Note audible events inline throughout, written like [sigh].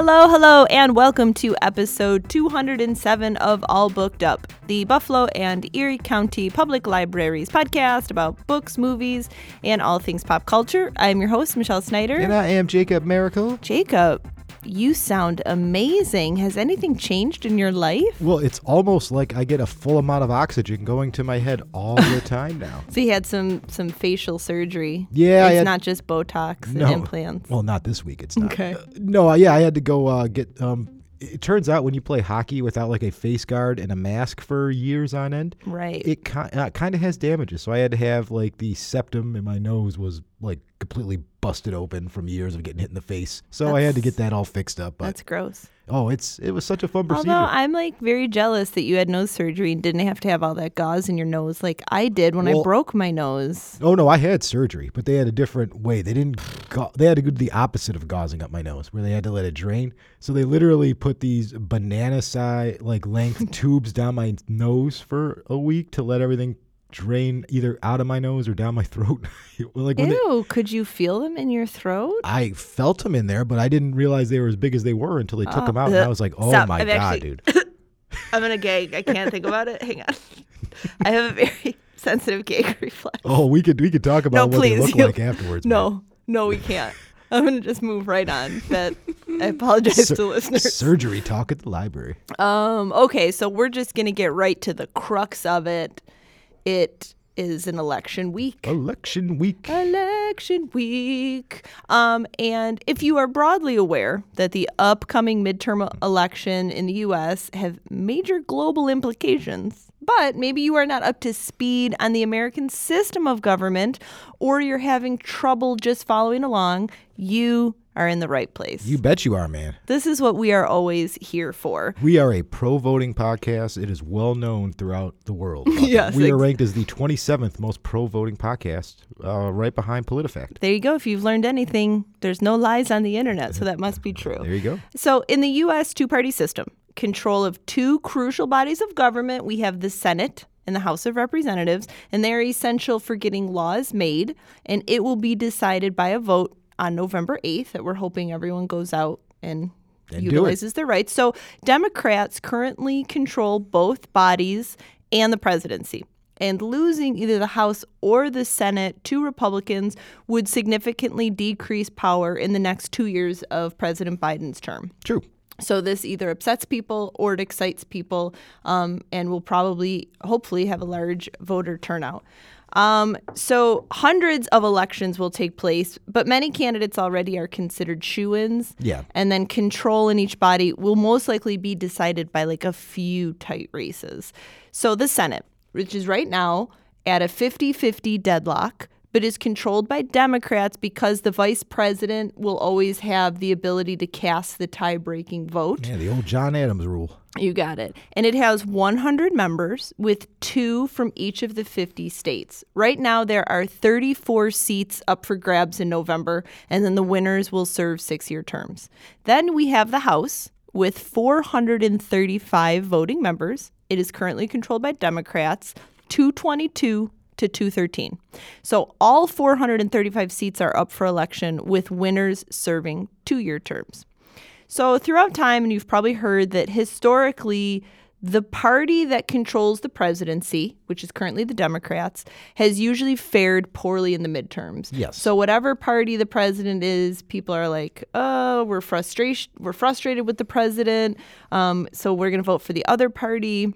Hello, hello, and welcome to episode 207 of All Booked Up, the Buffalo and Erie County Public Libraries podcast about books, movies, and all things pop culture. I'm your host, Michelle Snyder. And I am Jacob Miracle. Jacob, you sound amazing. Has anything changed in your life? Well, it's almost like I get a full amount of oxygen going to my head all the [laughs] time now. So you had some some facial surgery. Yeah, it's had- not just Botox No. and implants. Well, not this week. It's not. Okay. Uh, no, yeah, I had to go uh, get. Um, it turns out when you play hockey without like a face guard and a mask for years on end, Right. it ki- uh, kind of has damages. So I had to have like the septum in my nose was like completely busted open from years of getting hit in the face. So I had to get that all fixed up. But That's gross. Oh, it's it was such a fun procedure. Although I'm like very jealous that you had nose surgery and didn't have to have all that gauze in your nose like I did when I broke my nose. Oh no, I had surgery, but they had a different way. They didn't. Ga- they had to do the opposite of gauzing up my nose, where they had to let it drain. So they literally put these banana size, like length [laughs] tubes down my nose for a week to let everything drain either out of my nose or down my throat. [laughs] like when they- Ew, could you feel them in your throat? I felt them in there, but I didn't realize they were as big as they were until they took Oh, them out, and uh, I was like, "Oh stop. my I'm god, actually- dude!" [laughs] I'm gonna gag. I can't think about it. Hang on. [laughs] I have a very sensitive gag reflex. Oh, we could we could talk about No, what they look you- like afterwards. man. No, no, we can't. I'm gonna just move right on. That I apologize Sur- to listeners. surgery talk at the library. Um, okay, so we're just gonna get right to the crux of it. It is an election week. Election week. Election week. Um, and if you are broadly aware that the upcoming midterm election in the US have major global implications, but maybe you are not up to speed on the American system of government or you're having trouble just following along, you are in the right place. You bet you are, man. this is what we are always here for. We are a pro voting podcast. It is well known throughout the world. [laughs] Yes, we are ranked as the 27th most pro voting podcast, uh, right behind PolitiFact. There you go. If you've learned anything, there's no lies on the internet, so that must be true. There you go. So, in the U.S. two party system, control of two crucial bodies of government, we have the Senate and the House of Representatives, and they're essential for getting laws made, and it will be decided by a vote on November 8th that we're hoping everyone goes out and. And utilizes their rights. So, Democrats currently control both bodies and the presidency. And losing either the House or the Senate to Republicans would significantly decrease power in the next two years of President Biden's term. True. So this either upsets people or it excites people, um, and will probably, hopefully, have a large voter turnout. Um, so hundreds of elections will take place, but many candidates already are considered shoe-ins. Yeah. And then control in each body will most likely be decided by like a few tight races. So the Senate, which is right now at a 50-50 deadlock, but is controlled by Democrats because the vice president will always have the ability to cast the tie-breaking vote. Yeah, the old John Adams rule. You got it. And it has 100 members with two from each of the 50 states. Right now, there are 34 seats up for grabs in November, and then the winners will serve six year terms. Then we have the House with 435 voting members. It is currently controlled by Democrats, 222 to 213. So all 435 seats are up for election with winners serving two year terms. So, throughout time, and you've probably heard that historically, the party that controls the presidency, which is currently the Democrats, has usually fared poorly in the midterms. Yes. So, whatever party the president is, people are like, "Oh, we're frustration, we're frustrated with the president, um, so we're going to vote for the other party."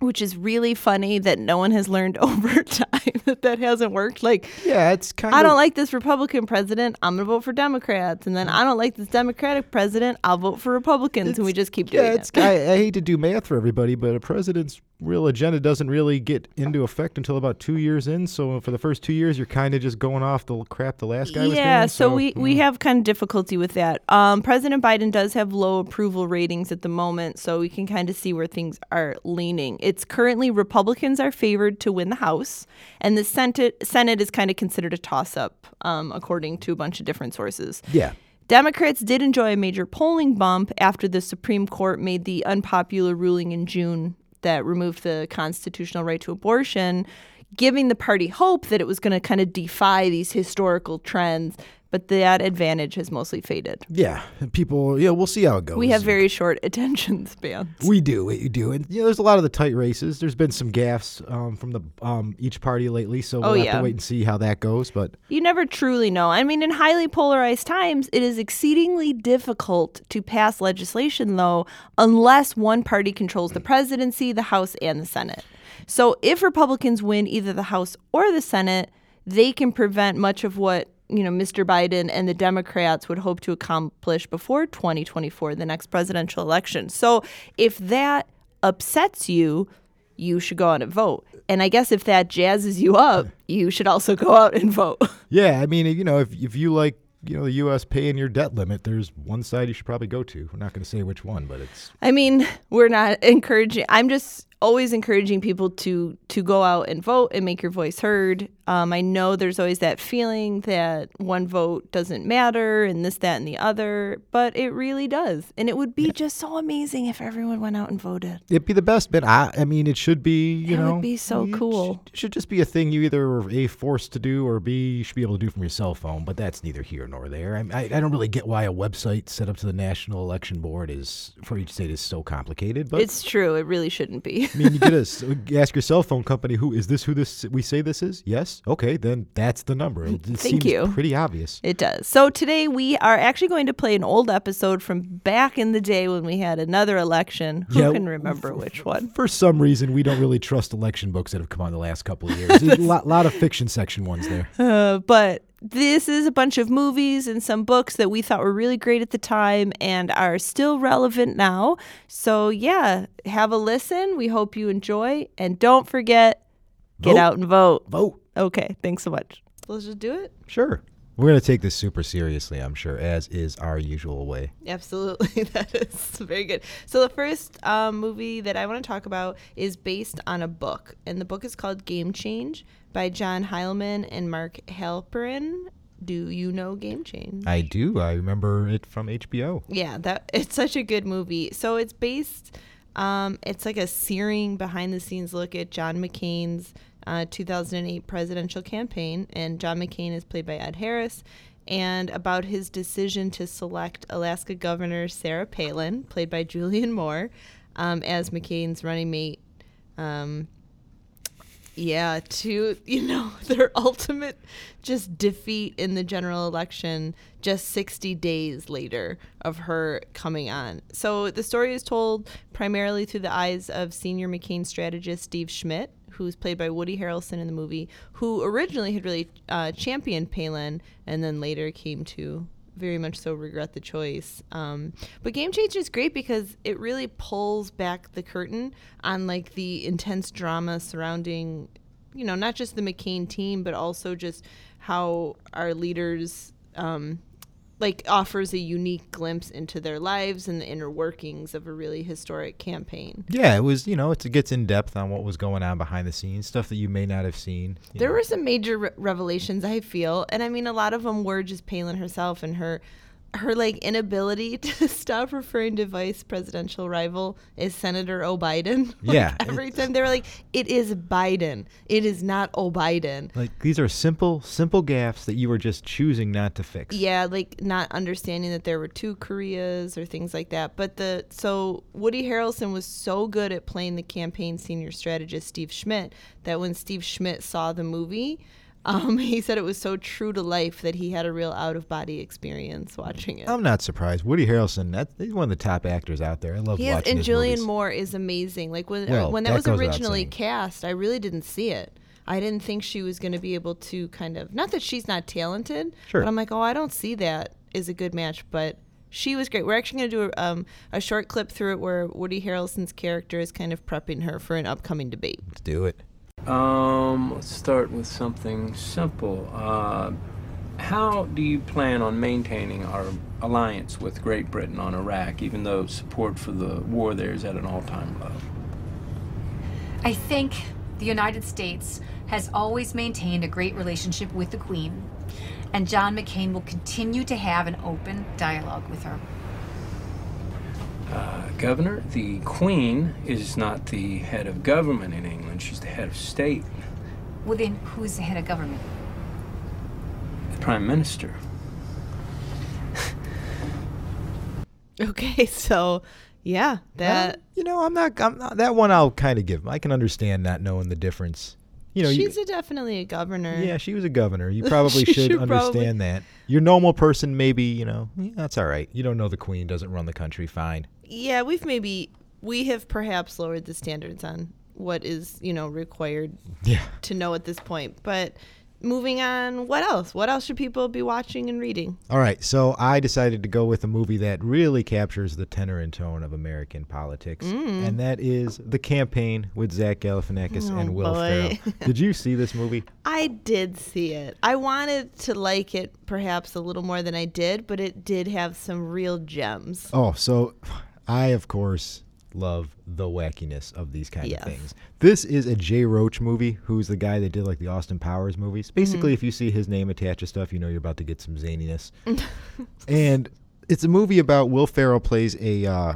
Which is really funny that no one has learned [laughs] over time that that hasn't worked. Like, Yeah, it's kind of I of. don't like this Republican president. I'm gonna vote for Democrats, and then I don't like this Democratic president. I'll vote for Republicans, and we just keep doing Yeah, it. it's. I, [laughs] I hate to do math for everybody, but a president's real agenda doesn't really get into effect until about two years in. So for the first two years, you're kind of just going off the crap the last guy was doing. yeah, so, we, we mm. have kind of difficulty with that. Um, President Biden does have low approval ratings at the moment, so we can kind of see where things are leaning. It's currently Republicans are favored to win the House, and the Senate Senate is kind of considered a toss up, um, according to a bunch of different sources. Yeah. Democrats did enjoy a major polling bump after the Supreme Court made the unpopular ruling in June that removed the constitutional right to abortion, giving the party hope that it was going to kind of defy these historical trends. But that advantage has mostly faded. Yeah, people. Yeah, we'll see how it goes. We have very short [laughs] attention spans. We do, we do, and you know, there's a lot of the tight races. There's been some gaffes um, from the um, each party lately, so we'll Oh, have yeah. to wait and see how that goes. But You never truly know. I mean, in highly polarized times, it is exceedingly difficult to pass legislation, though, unless one party controls the presidency, the House, and the Senate. So if Republicans win either the House or the Senate, they can prevent much of what you know Mr. Biden and the Democrats would hope to accomplish before 2024, the next presidential election. So if that upsets you, you should go out and vote. And I guess if that jazzes you up, [laughs] you should also go out and vote. [laughs] yeah, I mean, you know, if if you like, you know, the U.S. paying your debt limit, there's one side you should probably go to. We're not going to say which one, but it's I mean, we're not [laughs] encouraging. I'm just always encouraging people to to go out and vote and make your voice heard. Um, I know there's always that feeling that one vote doesn't matter and this, that, and the other, but it really does. And it would be just so amazing if everyone went out and voted. it'd be the best. But I, I mean, it should be, you It would know, be so cool. Should, it should just be a thing you either are a forced to do or b you should be able to do from your cell phone. But that's neither here nor there. I, I, I don't really get why a website set up to the National Election Board is for each state is so complicated. But It's true. It really shouldn't be. I [laughs] mean, you get a ask your cell phone company, who is this? Who this we say this is? Yes. Okay, then that's the number. It, it Thank seems you. pretty obvious. It does. So today we are actually going to play an old episode from back in the day when we had another election. Who Yeah, can remember which one? For some reason, we don't really trust election books that have come out in the last couple of years. [laughs] a lot, lot of fiction section ones there. Uh, but this is a bunch of movies and some books that we thought were really great at the time and are still relevant now. So yeah, have a listen. We hope you enjoy, and don't forget, get out and vote. Vote. Okay, thanks so much. Let's just do it. Sure. We're gonna take this super seriously, I'm sure, as is our usual way. Absolutely, [laughs] that is very good. So the first um, movie that I want to talk about is based on a book, and the book is called Game Change by John Heilemann and Mark Halperin. Do you know Game Change? I do. I remember it from HBO. Yeah, that [laughs] it's such a good movie. So it's based. Um, it's like a searing behind the scenes look at John McCain's uh, 2008 presidential campaign, and John McCain is played by Ed Harris, and about his decision to select Alaska Governor Sarah Palin, played by [laughs] Julianne Moore, um, as McCain's running mate. Um, yeah, to [laughs] you know [laughs] their ultimate just defeat in the general election just 60 days later of her coming on. So the story is told primarily through the eyes of senior McCain strategist Steve Schmidt, who's played by Woody Harrelson in the movie, who originally had really uh, championed Palin and then later came to very much so regret the choice. Um, but Game Change is great because it really pulls back the curtain on like the intense drama surrounding, you know, not just the McCain team, but also just how our leaders, um, like, offers a unique glimpse into their lives and the inner workings of a really historic campaign. Yeah, it was. You know, it gets in depth on what was going on behind the scenes, stuff that you may not have seen. There know. were some major re- revelations I feel, and I mean a lot of them were just Palin herself and her her like inability [laughs] to stop referring to vice presidential rival as Senator O'Biden. [laughs] Like, Yeah, every time they were like, "It is Biden. It is not O'Biden." like these are simple, simple gaffes that you were just choosing not to fix. Yeah, like not understanding that there were two Koreas or things like that. But the so Woody Harrelson was so good at playing the campaign senior strategist Steve Schmidt that when Steve Schmidt saw the movie, um, [laughs] he said it was so true to life that he had a real out of body experience watching it. I'm not surprised. Woody Harrelson, that, he's one of the top actors out there. I love He is, watching and his Julianne movies. Moore is amazing. Like when Well, when that, that was originally cast, I really didn't see it. I didn't think she was going to be able to kind of not that she's not talented, Sure. but I'm like, oh, I don't see that as a good match. But she was great. We're actually going to do a, um, a short clip through it where Woody Harrelson's character is kind of prepping her for an upcoming debate. Let's do it. Um, let's start with something simple. Uh, how do you plan on maintaining our alliance with Great Britain on Iraq, even though support for the war there is at an all-time low? I think the United States has always maintained a great relationship with the Queen, and John McCain will continue to have an open dialogue with her. Uh, Governor, the Queen is not the head of government in England; she's the head of state. Well, then who's the head of government? The Prime Minister. [laughs] Okay, so yeah, that you know, I'm not, I'm not. That one I'll kind of give. I can understand not knowing the difference. You know, you, she's a, definitely a governor. Yeah, she was a governor. You [laughs] probably should should probably- understand that. Your normal person, maybe, you know, yeah, that's all right. You don't know the queen doesn't run the country. Fine. Yeah, we've maybe we have perhaps lowered the standards on what is, you know, required Yeah. to know at this point. But moving on, what else? What else should people be watching and reading? All right. So I decided to go with a movie that really captures the tenor and tone of American politics, and that is The Campaign with Zach Galifianakis Mm. Oh, and Will boy. Ferrell. [laughs] Did you see this movie? I did see it. I wanted to like it perhaps a little more than I did, but it did have some real gems. Oh, so I of course love the wackiness of these kind Yes. of things. This is a Jay Roach movie, who's the guy that did like the Austin Powers movies. Basically, if you see his name attached to stuff, you know you're about to get some zaniness. [laughs] and it's a movie about Will Ferrell plays a uh,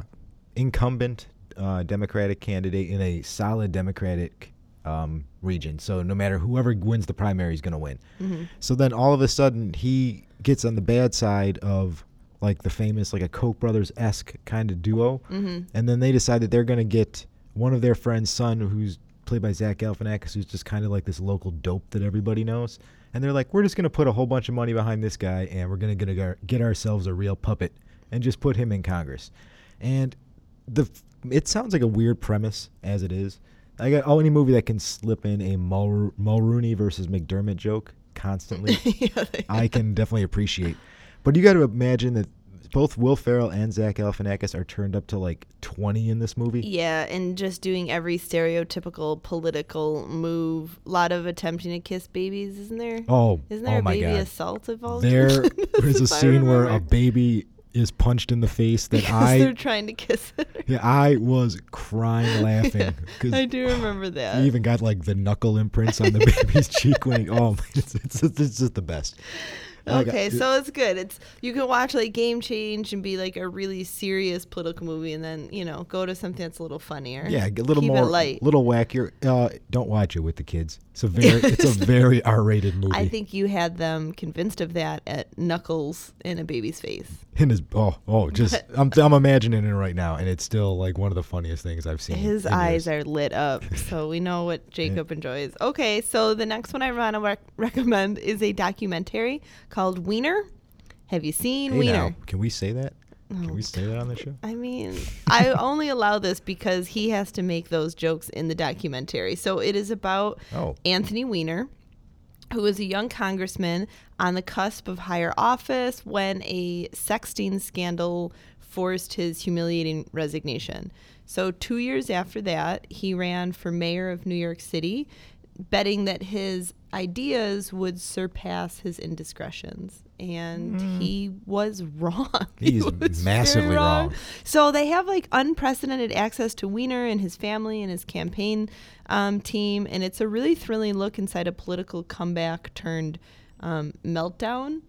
incumbent uh, Democratic candidate in a solid Democratic um, region. So no matter whoever wins the primary is going to win. So then all of a sudden he gets on the bad side of like the famous like a Koch brothers esque kind of duo, mm-hmm. and then they decide that they're going to get one of their friends' son, who's played by Zach Galifianakis, who's just kind of like this local dope that everybody knows. And they're like, we're just going to put a whole bunch of money behind this guy, and we're going to get, our, get ourselves a real puppet and just put him in Congress. And the f- it sounds like a weird premise as it is. I got oh any movie that can slip in a Mul- Mulrooney versus McDermott joke constantly. [laughs] I [laughs] can definitely appreciate. But you got to imagine that both Will Ferrell and Zach Galifianakis are turned up to like 20 in this movie. Yeah, and just doing every stereotypical political move. A lot of attempting to kiss babies, isn't there? Oh, Isn't there oh a baby God. assault involved? There [laughs] [laughs] in a scene where a baby is punched in the face that [laughs] Because they're I trying to kiss her. yeah, I was crying laughing cuz I do remember that. He even got like the knuckle imprints on the baby's cheek when he, oh, it's, it's, it's just the best. Okay, so it's good. It's you can watch like Game Change and be like a really serious political movie, and then you know go to something that's a little funnier. yeah, a little Keep more, light. little wackier. Uh, don't watch it with the kids. It's a very, it's a [laughs] very R-rated movie. I think you had them convinced of that at Knuckles in a baby's face. in his, oh, oh, just [laughs] I'm, I'm imagining it right now, and it's still like one of the funniest things I've seen. His eyes years. are lit up, [laughs] so we know what Jacob enjoys. Okay, so the next one I want to rec- recommend is a documentary called Weiner. Have you seen Hey, Wiener? now, can we say that? Can Oh, we say that on the show? I mean, I [laughs] only allow this because he has to make those jokes in the documentary. So it is about Oh. Anthony Weiner, who is a young congressman on the cusp of higher office when a sexting scandal forced his humiliating resignation. So, two years after that, he ran for mayor of New York City, betting that his ideas would surpass his indiscretions. And he was [laughs] wrong. He He's was very massively wrong. So they have like unprecedented access to Weiner and his family and his campaign um, team, and it's a really thrilling look inside a political comeback turned um, meltdown,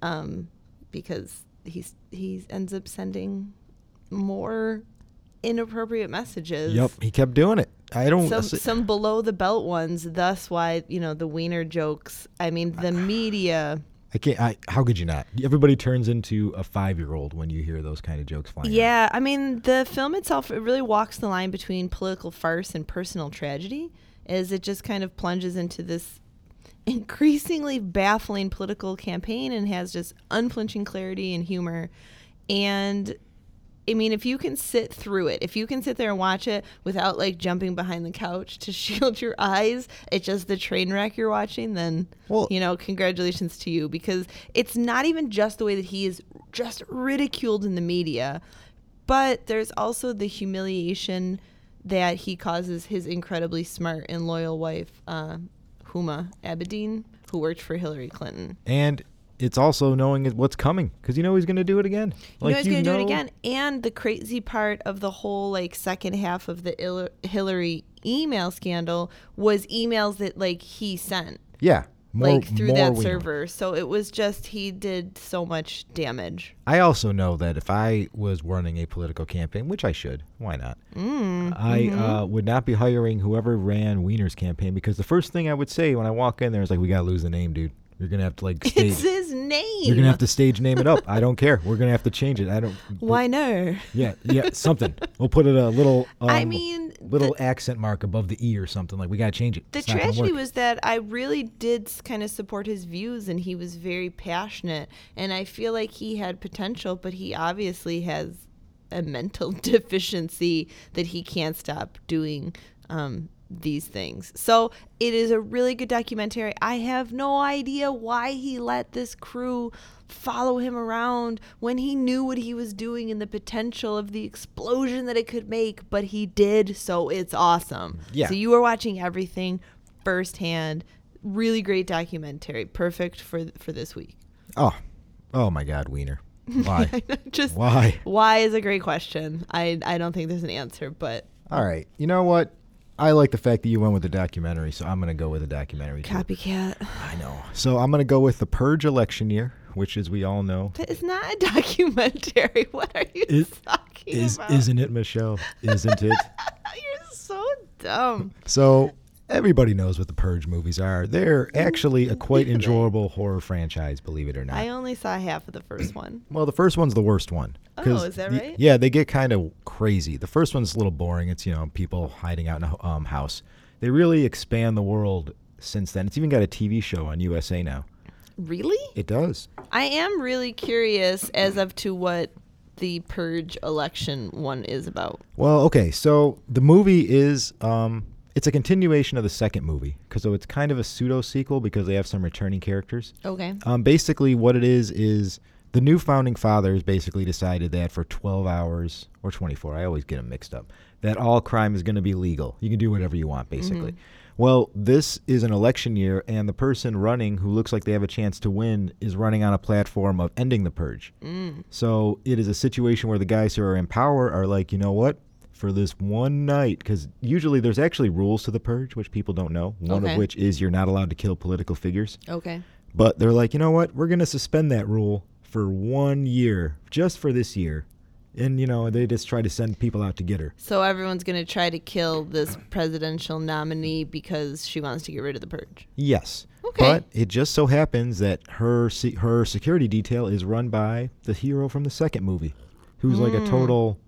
um, because he's he ends up sending more inappropriate messages. Yep, he kept doing it. I don't. Some, see- some below the belt ones. Thus, why you know the Wiener jokes. I mean, the media. I can't. I, how could you not? Everybody turns into a five-year-old when you hear those kind of jokes flying. Yeah, I mean, the film itself it really walks the line between political farce and personal tragedy, as it just kind of plunges into this [laughs] increasingly baffling political campaign and has just unflinching clarity and humor. And I mean, if you can sit through it, if you can sit there and watch it without like jumping behind the couch to [laughs] shield your eyes, it's just the train wreck you're watching, then, Well- you know, congratulations to you because it's not even just the way that he is just ridiculed in the media, but there's also the humiliation that he causes his incredibly smart and loyal wife, uh, Huma Abedin, who worked for Hillary Clinton. and it's also knowing what's coming because you know he's going to do it again. you know he's gonna do it again. And the crazy part of the whole like second half of the Il- Hillary email scandal was emails that like he sent. Yeah, More- like through that know. server. So it was just he did so much damage. I also know that if I was running a political campaign, which I should, why not? Mm, I mm-hmm. uh, would not be hiring whoever ran Weiner's campaign because the first thing I would say when I walk in there is like, "We gotta lose the name, dude. You're gonna have to like [laughs] stage. It's his name. You're gonna have to stage name it up. I don't care. We're gonna have to change it. I don't. [laughs] Why no? Yeah, yeah, something. We'll put it a little. [laughs] Um, I mean, little accent mark above the e or something. Like we gotta change it. The It's tragedy was that I really did kind of support his views and he was very passionate. And I feel like he had potential, but he obviously has a mental deficiency that he can't stop doing um, these things. So it is a really good documentary. I have no idea why he let this crew follow him around when he knew what he was doing and the potential of the explosion that it could make, but he did, so it's awesome. Yeah. So you are watching everything firsthand. Really great documentary. Perfect for for this week. Oh, oh my God, Weiner. Why? [laughs] Just Why? why is a great question. I I don't think there's an answer, but All right. You know what? I like the fact that you went with the documentary, so I'm gonna go with the documentary. too. copycat. I know. So I'm gonna go with the Purge election year, which, as we all know, That is not a documentary. [laughs] What are you It talking is about? isn't it, Michelle? Isn't it? [laughs] You're so dumb. So everybody knows what the Purge movies are. They're actually a quite [laughs] enjoyable horror franchise, believe it or not. I only saw half of the first one. Well, the first one's the worst one. Oh, is that the- right? Yeah, they get kind of crazy. The first one's a little boring. It's you know people hiding out in a um, house. They really expand the world since then. It's even got a TV show on USA now. Really? It does. I am really curious as of to what the purge election one is about. Well, okay, so the movie is um, it's a continuation of the second movie because so it's kind of a pseudo sequel because they have some returning characters. Okay. Um, basically, what it is is the new founding fathers basically decided that for 12 hours or 24, I always get them mixed up, that all crime is going to be legal. You can do whatever you want, basically. Well, this is an election year, and the person running who looks like they have a chance to win is running on a platform of ending the purge. So it is a situation where the guys who are in power are like, you know what? For this one night, because usually there's actually rules to the purge, which people don't know. One Okay. of which is you're not allowed to kill political figures. Okay. But they're like, you know what? We're going to suspend that rule for one year, just for this year. And, you know, they just try to send people out to get her. So everyone's going to try to kill this presidential nominee because she wants to get rid of the purge. Yes. Okay. But it just so happens that her se- her security detail is run by the hero from the second movie, who's like Hmm. a total,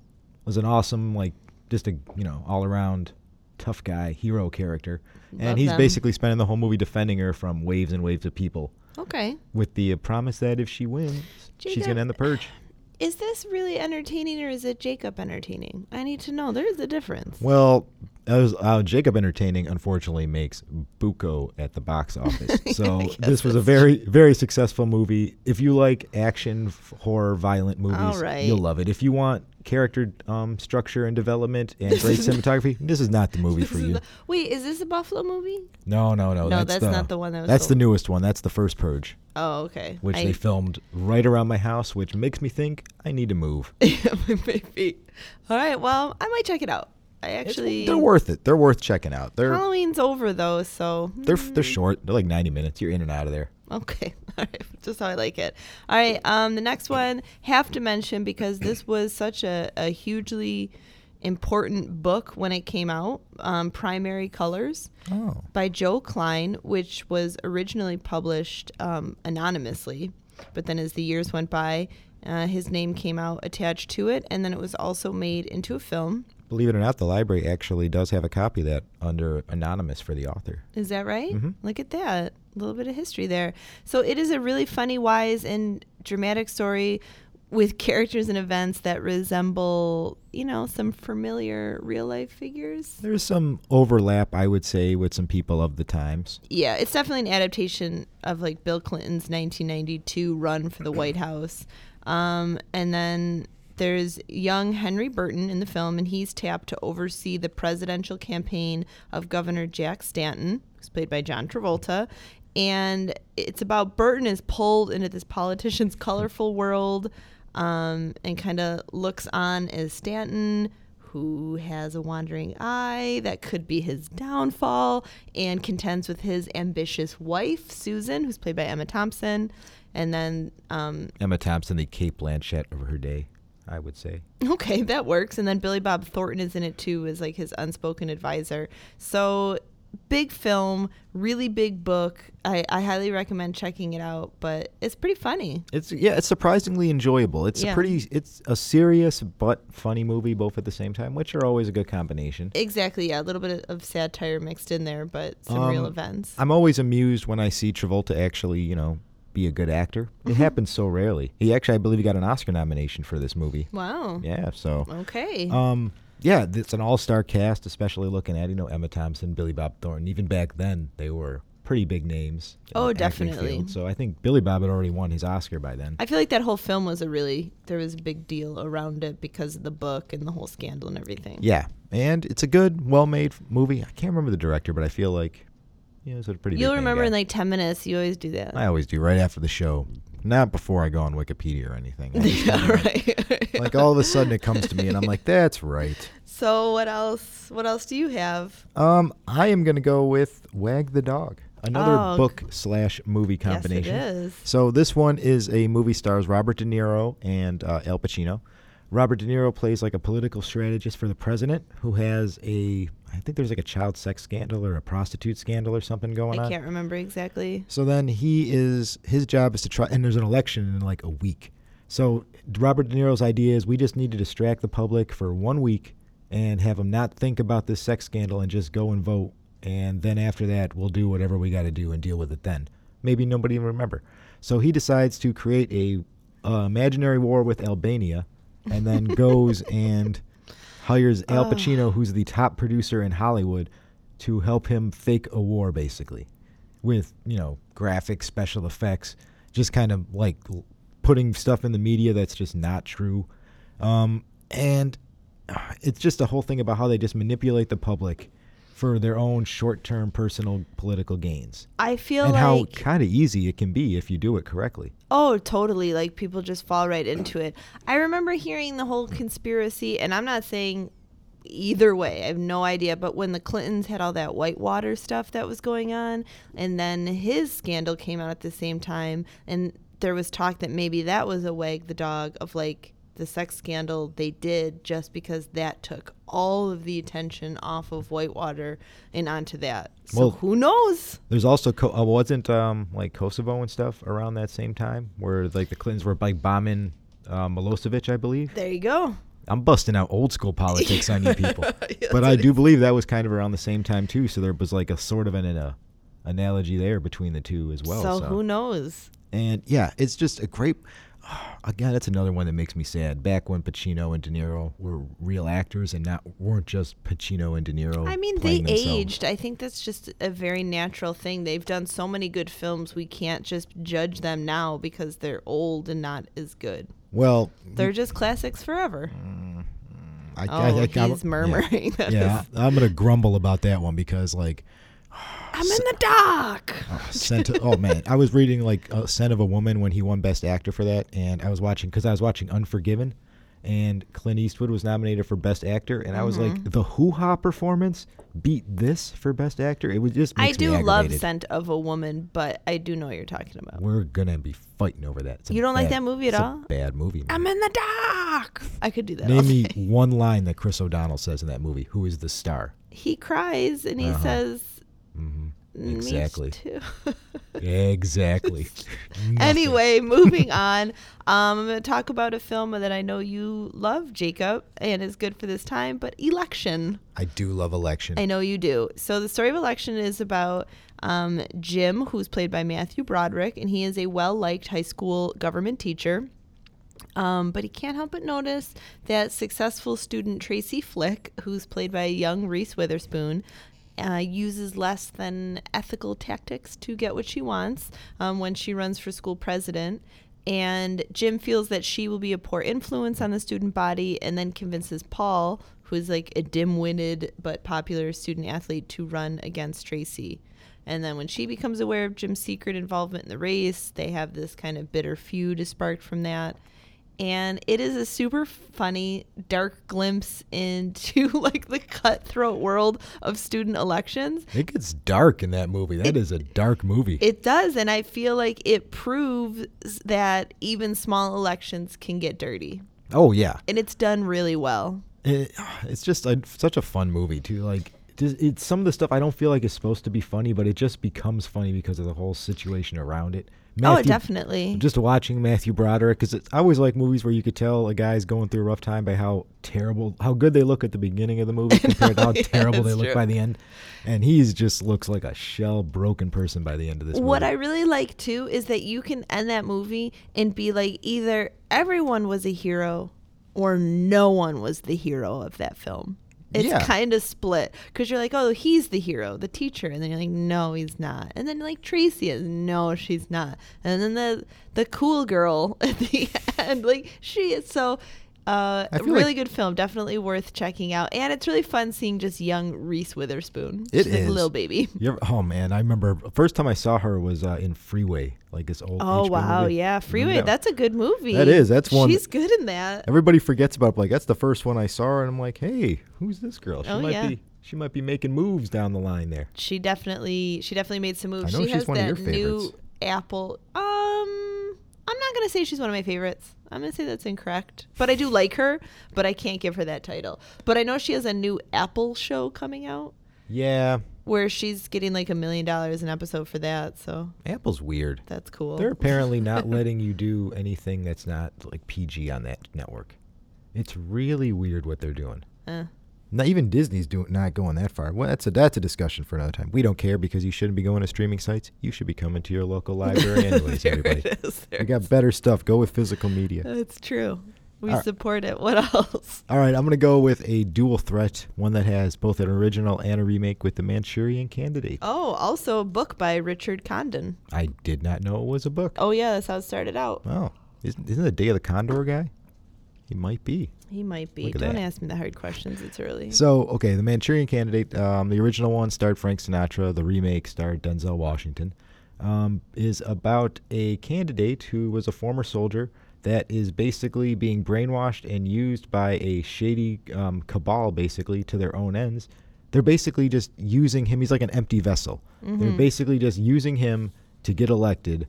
was an awesome, like, just a, you know, all around tough guy, hero character. Love and he's them. basically spending the whole movie defending her from waves and waves of people Okay. with the uh, promise that if she wins, she's going to end the purge. Is this really entertaining or is it Jacob entertaining? I need to know. There's a difference. Well, as, uh, Jacob Entertaining unfortunately makes buco at the box [laughs] office. So this was a very, very successful movie. If you like action, f- horror, violent movies, right. you'll love it. If you want character um, structure and development and [laughs] great cinematography, this is not the movie for you. the- wait, is this a Buffalo movie? no, no, no. No, that's, that's not the one that was That's the newest one. That's the first Purge, Oh, okay. which I, they filmed right around my house, which makes me think I need to move. [laughs] Maybe. All right. Well, I might check it out. I It's- actually. they're worth it. They're worth checking out. They're Halloween's over though, so they're they're short. They're like 90 minutes. You're in and out of there. Okay. [laughs] All right. Just how I like it. All right. Um, the next one have to mention because this was such a, a hugely important book when it came out. Um, Primary Colors Oh. by Joe Klein, which was originally published um, anonymously, but then as the years went by, uh, his name came out attached to it, and then it was also made into a film. Believe it or not, the library actually does have a copy of that under anonymous for the author. Is that right? Mhm. Look at that. A little bit of history there. So it is a really funny, wise, and dramatic story with [laughs] characters and events that resemble, you know, some familiar real life figures. There's some overlap, I would say, with some people of the times. Yeah, it's definitely an adaptation of like Bill Clinton's 1992 run for the White House. Um, and then there's young Henry Burton in the film, and he's tapped to oversee the presidential campaign of Governor Jack Stanton, who's played by John Travolta. And it's about Burton is pulled into this politician's [laughs] colorful world um, and kind of looks on as Stanton, who has a wandering eye that could be his downfall and contends with his ambitious wife, Susan, who's played by Emma Thompson. And then, um, Emma Thompson, the Cate Blanchett of her day, I would say. okay, [laughs] that works. And then Billy Bob Thornton is in it too, as like his unspoken advisor. So big film, really big book. I, I highly recommend checking it out, but it's pretty funny. It's yeah, it's surprisingly enjoyable. It's Yeah. a pretty, it's a serious but funny movie both at the same time, which are always a good combination. Exactly, yeah. A little bit of satire mixed in there, but some real Um, events. I'm always amused when I see Travolta actually, you know, be a good actor. It happens so rarely. He actually, I believe, he got an Oscar nomination for this movie. wow. Yeah, so Okay. um, yeah, it's an all-star cast, especially looking at you know Emma Thompson, Billy Bob Thornton. Even back then, they were pretty big names. Oh, definitely. field. So I think Billy Bob had already won his Oscar by then. I feel like that whole film was a really there was a big deal around it because of the book and the whole scandal and everything. Yeah, and it's a good, well-made movie. I can't remember the director, but I feel like yeah, it's a pretty. You'll remember in like ten minutes. You always do that. I always do right after the show, not before I go on Wikipedia or anything. [laughs] Yeah, right. Like all of a sudden it comes to me, and I'm like, "That's right." so what else? What else do you have? Um, I am gonna go with Wag the Dog, another Oh, book slash movie combination. Yes, it is. So this one is a movie stars Robert De Niro and uh, Al Pacino. Robert De Niro plays like a political strategist for the president who has a, I think there's like a child sex scandal or a prostitute scandal or something going on. I can't remember exactly. So then he is his job is to try, and there's an election in like a week. So Robert De Niro's idea is we just need to distract the public for one week and have them not think about this sex scandal and just go and vote. And then after that, we'll do whatever we got to do and deal with it then. Maybe nobody even remember. So he decides to create a uh, imaginary war with Albania, and then goes [laughs] and hires Al Pacino, who's the top producer in Hollywood, to help him fake a war, basically, with you know graphics, special effects, just kind of like l- putting stuff in the media that's just not true, um, and uh, it's just a whole thing about how they just manipulate the public for their own short-term personal political gains, I feel and like how kind of easy it can be if you do it correctly. Oh, totally. Like people just fall right into it. I remember hearing the whole conspiracy, and I'm not saying either way. I have no idea. But when the Clintons had all that Whitewater stuff that was going on, and then his scandal came out at the same time, and there was talk that maybe that was a wag the dog of like the sex scandal they did just because that took all of the attention off of Whitewater and onto that. So Well- who knows? There's also Co- uh, wasn't um like Kosovo and stuff around that same time where like the Clintons were like bombing uh, Milosevic, I believe. There you go. I'm busting out old school politics on you [laughs] people, but I do believe that was kind of around the same time too. So there was like a sort of an, an uh, analogy there between the two as well. so who knows? And yeah, it's just a great. [sighs] Again, that's another one that makes me sad. Back when Pacino and De Niro were real actors and not weren't just Pacino and De Niro. I mean, they themselves. aged. I think that's just a very natural thing. They've done so many good films. We can't just judge them now because they're old and not as good. Well, They're just classics forever. Mm-hmm. I, Oh, I, I, he's I'm- murmuring. [laughs] Yeah, yeah I'm gonna grumble about that one because like [sighs] I'm in the dock. Scent of, oh man, I was reading like uh, Scent of a Woman when he won Best Actor for that, and I was watching because I was watching Unforgiven, and Clint Eastwood was nominated for Best Actor, and I was Mm-hmm. like, the hoo ha performance beat this for Best Actor. It was just I do love. Scent of a Woman, but I do know what you're talking about. We're gonna be fighting over that. You don't like that movie at all? bad movie. man. I'm in the dock. I could do that. Name me one line that Chris O'Donnell says in that movie. Who is the star? He cries and he Uh-huh. says, hmm "Me Exactly. too." [laughs] Exactly. [laughs] Anyway, moving [laughs] on. Um, I'm going to talk about a film that I know you love, Jacob, and is good for this time, but Election. I do love election. I know you do. So the story of Election is about um, Jim, who's played by Matthew Broderick, and he is a well-liked high school government teacher. Um, but he can't help but notice that successful student Tracy Flick, who's played by young Reese Witherspoon, uh, uses less than ethical tactics to get what she wants um, when she runs for school president. And Jim feels that she will be a poor influence on the student body and then convinces Paul, who is like a dim witted but popular student athlete, to run against Tracy. And then when she becomes aware of Jim's secret involvement in the race, they have this kind of bitter feud is sparked from that. And it is a super funny, dark glimpse into [laughs] like the cutthroat world of student elections. It gets dark in that movie. That is a dark movie. It does, and I feel like it proves that even small elections can get dirty, oh yeah, and it's done really well. It, ah, it's just a, such a fun movie too. Like it's some of the stuff I don't feel like is supposed to be funny, but it just becomes funny because of the whole situation around it. Oh, definitely. Just watching Matthew Broderick because I always like movies where you could tell a guy's going through a rough time by how terrible, how good they look at the beginning of the movie compared to how [laughs] Yeah, terrible they that's look by the end. And he's just looks like a shell broken person by the end of this What I really like too is that you can end that movie and be like, either everyone was a hero or no one was the hero of that film. It's Yeah. kind of split because you're like, oh, he's the hero, the teacher, and then you're like, no, he's not. And then like Tracy is, no, she's not. And then the the cool girl [laughs] at the [laughs] end, like she is so. Uh, a really like- good film, definitely worth checking out, and it's really fun seeing just young Reese Witherspoon. It She's like a little baby. [laughs] You're, oh man, I remember first time I saw her was uh, in Freeway, like this old. Oh HBO wow, movie. yeah, Freeway. Yeah. That's a good movie. That is, that's one- She's good in that. Everybody forgets about like that's the first one I saw, and I'm like, hey, who's this girl? She Oh, might yeah. be she might be making moves down the line there. She definitely, she definitely made some moves. I know she she's has one of that your new favorites. Apple. Um, I'm not gonna say she's one of my favorites. I'm gonna say that's incorrect. But I do like her, but I can't give her that title. But I know she has a new Apple show coming out Yeah, where she's getting like a million dollars an episode for that. So Apple's weird. that's cool. They're apparently not [laughs] letting you do anything that's not like PG on that network. It's really weird what they're doing. Eh. Not even Disney's doing not going that far. Well, that's a that's a discussion for another time. We don't care because you shouldn't be going to streaming sites. You should be coming to your local library [laughs] anyways. there everybody, it is. There. we got better stuff. Go with physical media. That's true. We All right. support it. What else? All right, I'm gonna go with a dual threat, one that has both an original and a remake with the Manchurian Candidate. Oh, also a book by Richard Condon. I did not know it was a book. Oh yeah, that's how it started out. Oh, isn't, isn't the Day of the Condor guy? He might be. He might be. Don't that. ask me the hard questions. It's early. So, okay, the Manchurian Candidate, um, the original one starred Frank Sinatra. The remake starred Denzel Washington. Um, is about a candidate who was a former soldier that is basically being brainwashed and used by a shady um, cabal, basically to their own ends. They're basically just using him. He's like an empty vessel. They're basically just using him to get elected,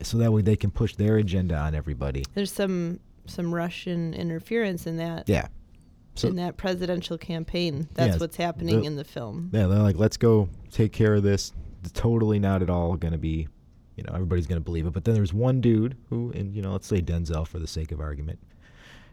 so that way they can push their agenda on everybody. There's some some Russian interference in that Yeah. So in that presidential campaign. Yeah, That's what's happening in the film. Yeah, they're like, let's go take care of this. It's totally not at all going to be, you know, everybody's going to believe it. But then there's one dude who, and you know, let's say Denzel for the sake of argument,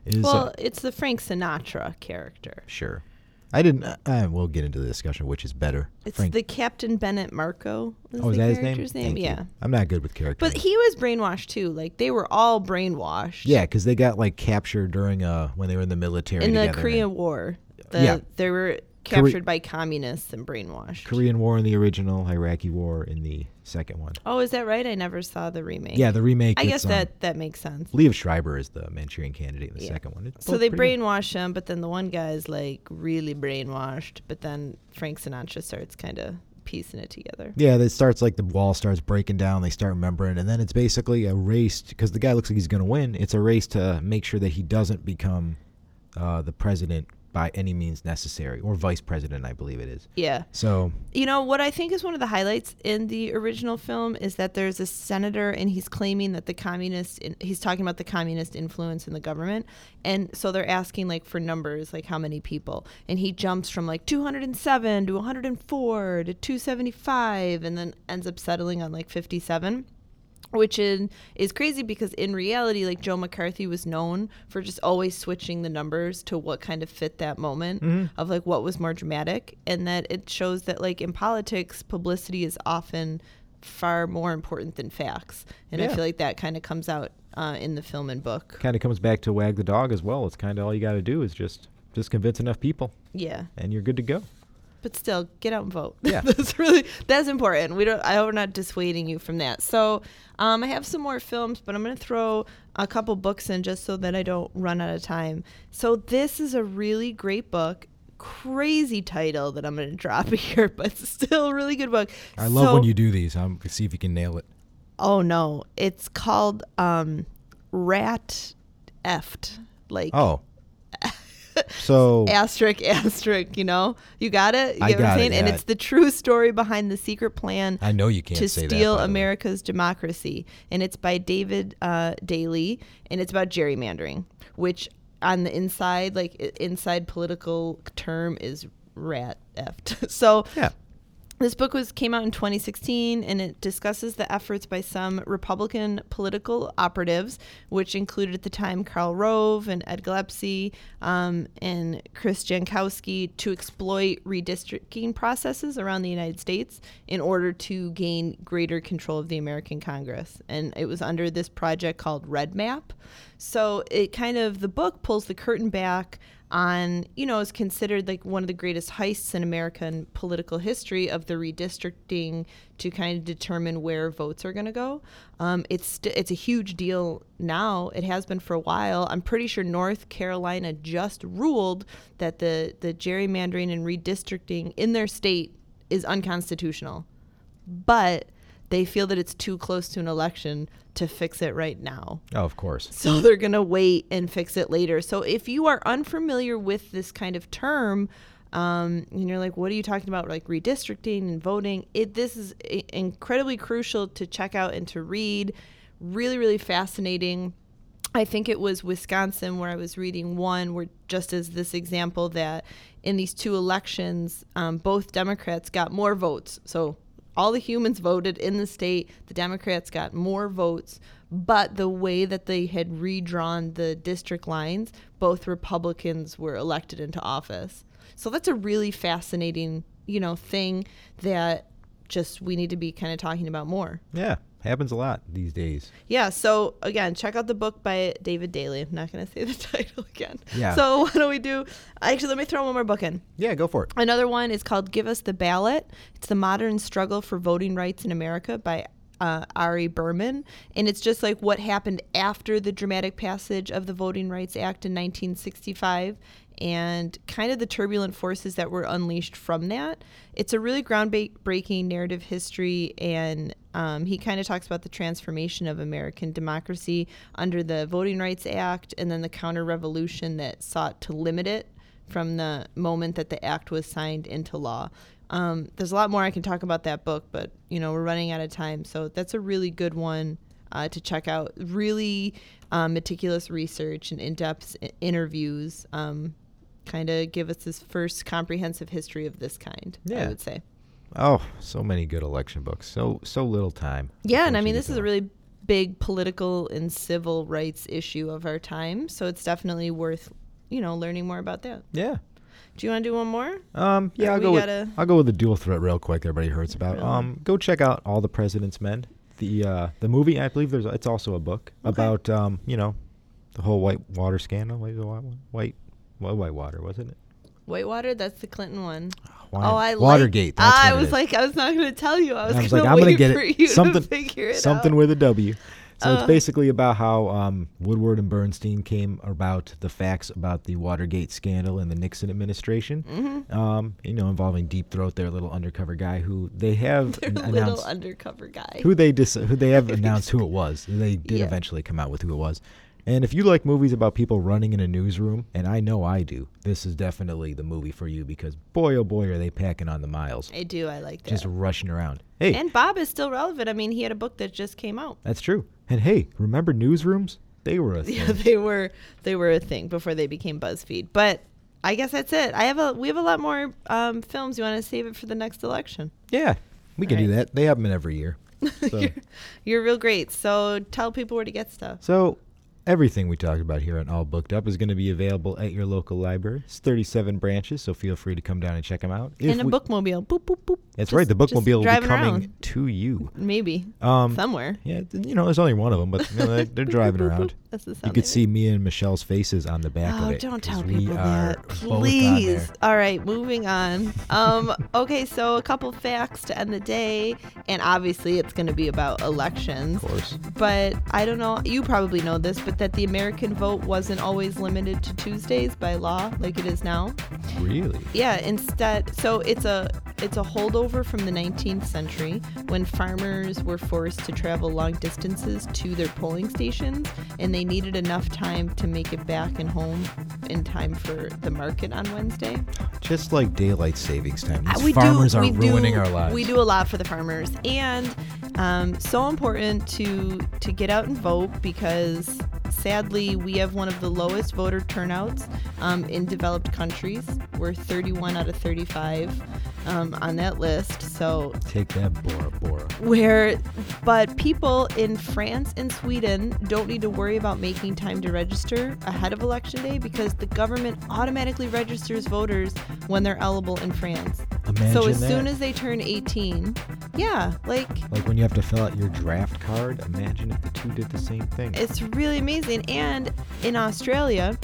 is Well, uh, it's the Frank Sinatra character. sure. I didn't. Uh, uh, we'll get into the discussion which is better. It's Frank- the Captain Bennett Marco. Is oh, is the that his name? name? Thank you. Yeah. I'm not good with characters. But he was brainwashed too. Like they were all brainwashed. yeah, because they got like captured during uh when they were in the military In the Korean War, the, Yeah. they were Kore- captured by communists and brainwashed. Korean War in the original, Iraqi War in the second one. Oh, is that right? I never saw the remake. Yeah, the remake. I guess um, that that makes sense. Liev Schreiber is the Manchurian Candidate in the Yeah. second one. It's So they brainwash him, but then the one guy's like really brainwashed. But then Frank Sinatra starts kind of piecing it together. Yeah, it starts like the wall starts breaking down. They start remembering, and then it's basically a race because the guy looks like he's going to win. It's a race to make sure that he doesn't become uh, the president by any means necessary, or vice president, I believe it is. Yeah. So You know, what I think is one of the highlights in the original film is that there's a senator and he's claiming that the communist, in, he's talking about the communist influence in the government. And so they're asking, like, for numbers, like how many people. And he jumps from like 207 to 104 to 275 and then ends up settling on like 57 which in, is crazy because in reality like joe mccarthy was known for just always switching the numbers to what kind of fit that moment of like what was more dramatic. And that it shows that like in politics publicity is often far more important than facts. And i feel like that kind of comes out uh, in the film and book. Kind of comes back to wag the dog as well. It's kind of all you got to do is just just convince enough people, yeah. And you're good to go. But still get out and vote [laughs] Yeah. that's really that's important we don't i hope we're not dissuading you from that so um, i have some more films but i'm going to throw a couple books in just so that i don't run out of time so this is a really great book crazy title that i'm going to drop [laughs] here but still a really good book I love So- when you do these. I'm see if you can nail it. oh no it's called um, rat effed. Like Oh. So asterisk [laughs] asterisk, you know? You got it? You I get what I'm got it, saying? And it's the true story behind the secret plan I know you can't to say that, steal by. America's democracy. And it's by David uh, Daley, and it's about gerrymandering, which on the inside, like inside political term, is rat effed. [laughs] so Yeah. This book was came out in 2016 and it discusses the efforts by some Republican political operatives, which included at the time Karl Rove and Ed Gillespie um, and Chris Jankowski, to exploit redistricting processes around the United States in order to gain greater control of the American Congress. And it was under this project called REDMAP. So it kind of the book pulls the curtain back on, you know, is considered like one of the greatest heists in American political history of the redistricting to kind of determine where votes are going to go. Um, it's st- it's a huge deal now. It has been for a while. I'm pretty sure North Carolina just ruled that the the gerrymandering and redistricting in their state is unconstitutional, but they feel that it's too close to an election to fix it right now. Oh, of course. So [laughs] they're going to wait and fix it later. So if you are unfamiliar with this kind of term, um, and you're like, what are you talking about? Like redistricting and voting. It this is i- incredibly crucial to check out and to read. Really, really fascinating. I think it was Wisconsin where I was reading one where just as this example that in these two elections, um, both Democrats got more votes. So all the humans voted in the state. The Democrats got more votes, but the way that they had redrawn the district lines, both Republicans were elected into office. So that's a really fascinating, you know, thing that just we need to be kind of talking about more. Yeah. Happens a lot these days. Yeah, so again, check out the book by David Daley. I'm not going to say the [laughs] title again. Yeah. So [laughs] what do we do? Actually, let me throw one more book in. Yeah, go for it. Another one is called Give Us the Ballot. It's the modern struggle for voting rights in America by uh, Ari Berman. And it's just like what happened after the dramatic passage of the Voting Rights Act in 1965 and kind of the turbulent forces that were unleashed from that. It's a really groundbreaking narrative history, and um, he kind of talks about the transformation of American democracy under the Voting Rights Act and then the counter revolution that sought to limit it from the moment that the act was signed into law. Um, there's a lot more I can talk about that book, but you know we're running out of time, so that's a really good one uh, to check out. Really uh, meticulous research and in-depth interviews. Um, kind of give us this first comprehensive history of this kind. I would say. Oh, so many good election books. So so little time. Yeah, and I mean this is a really big political and civil rights issue of our time, so it's definitely worth you know learning more about that. Yeah. Do you want to do one more? Um, yeah, Or I'll go with gotta- I'll go with the dual threat real quick. Everybody hurts about. Really? Um, go check out All the President's Men. The uh, the movie. I believe there's it's also a book about um, you know, the whole white water scandal. White white white, white, white water wasn't it? Whitewater, that's the Clinton one. Oh, I Watergate. Like, I was like, I was not going to tell you. I was, was gonna like, I'm gonna wait get for it. you Something, to figure it something out. with a W. So it's Uh. basically about how um, Woodward and Bernstein came about the facts about the Watergate scandal in the Nixon administration. Mm-hmm. Um, you know, involving Deep Throat, their little undercover guy who they have [laughs] Their an- little announced undercover guy. who they dis- who they have [laughs] announced who it was. They did Yeah. eventually come out with who it was. And if you like movies about people running in a newsroom, and I know I do, this is definitely the movie for you because boy oh boy are they packing on the miles, I do. I like that. just rushing around. Hey, and Bob is still relevant. I mean, he had a book that just came out. that's true. And hey, remember newsrooms? They were a [laughs] thing. Yeah, they were they were a thing before they became BuzzFeed. But I guess that's it. I have a we have a lot more um, films. You want to save it for the next election? Yeah, we can do that. They have them every year. [laughs] So, you're, you're real great. So tell people where to get stuff. so everything we talked about here on All Booked Up is going to be available at your local library. It's 37 branches, so feel free to come down and check them out. If In a we- bookmobile. Boop boop boop. That's Just- right. The bookmobile will be coming around. to you. Maybe Um, somewhere. Yeah, you know, there's only one of them, but you know, they're, they're driving around. The sound You could see me and Michelle's faces on the back Oh, of it. Oh, don't tell we people are that, please. All right, moving on. Um, [laughs] okay, so a couple facts to end the day, and obviously it's going to be about elections. Of course. But I don't know. You probably know this, but that the American vote wasn't always limited to Tuesdays by law, like it is now. Really? Yeah, instead, so it's a It's a holdover from the 19th century when farmers were forced to travel long distances to their polling stations and they needed enough time to make it back and home in time for the market on Wednesday. Just like daylight savings time. Uh, These we farmers do, are ruining do, our lives. We do a lot for the farmers, and um, so important to to get out and vote because sadly we have one of the lowest voter turnouts um, in developed countries. We're 31 out of 35 um, on that list. So Take that, Bora Bora. where but people in France and Sweden don't need to worry about making time to register ahead of election day because the government automatically registers voters when they're eligible in France. Imagine so as that. soon as they turn 18, yeah, like like when you have to fill out your draft card, imagine if the two did the same thing. it's really amazing. And in Australia,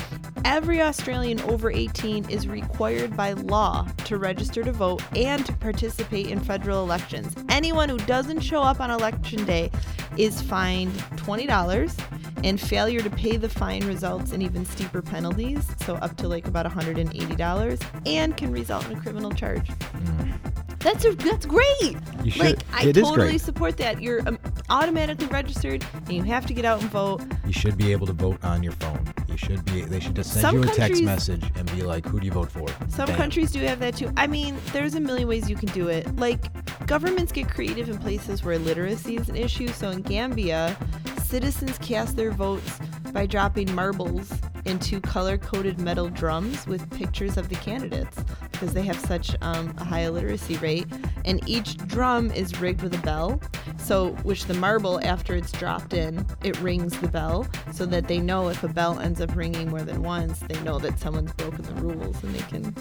every Australian over 18 is required by law to register to vote and to participate in federal elections. Anyone who doesn't show up on election day is fined $20 and failure to pay the fine results in even steeper penalties, so up to like about $180 and can result in a criminal charge. Mm. That's a, that's great. You should- Like I it is totally great. support that. You're um, automatically registered and you have to get out and vote. You should be able to vote on your phone. You should be. They should just send Some you a text countries- message and be like, "Who do you vote for?" Some Bam. countries do have that too. I mean, there's a million ways you can do it. Like, governments get creative in places where literacy is an issue. So in Gambia, citizens cast their votes by dropping marbles into color coded metal drums with pictures of the candidates because they have such um, a high illiteracy rate. And each drum is rigged with a bell. So, which the marble, after it's dropped in, it rings the bell so that they know if a bell ends up ringing more than once, they know that someone's broken the rules and they can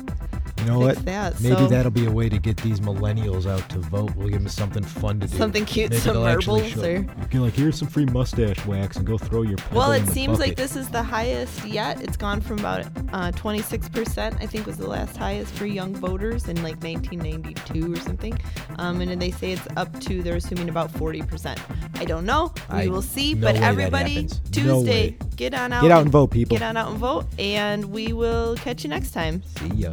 You know what? that. Maybe so, that'll be a way to get these millennials out to vote. We'll give them something fun to do. Something cute, Maybe some marbles or- You can like, here's some free mustache wax and go throw your. Well, it seems like this is the highest yet. It's gone from about uh, 26%, I think was the last highest for young voters in like 1992 or something. Um, and then they say it's up to, they're assuming about 40%. I don't know. We I- will see. no but everybody. No Tuesday, way. get on out. Get out and vote, people. Get on out and vote. And we will catch you next time. See ya.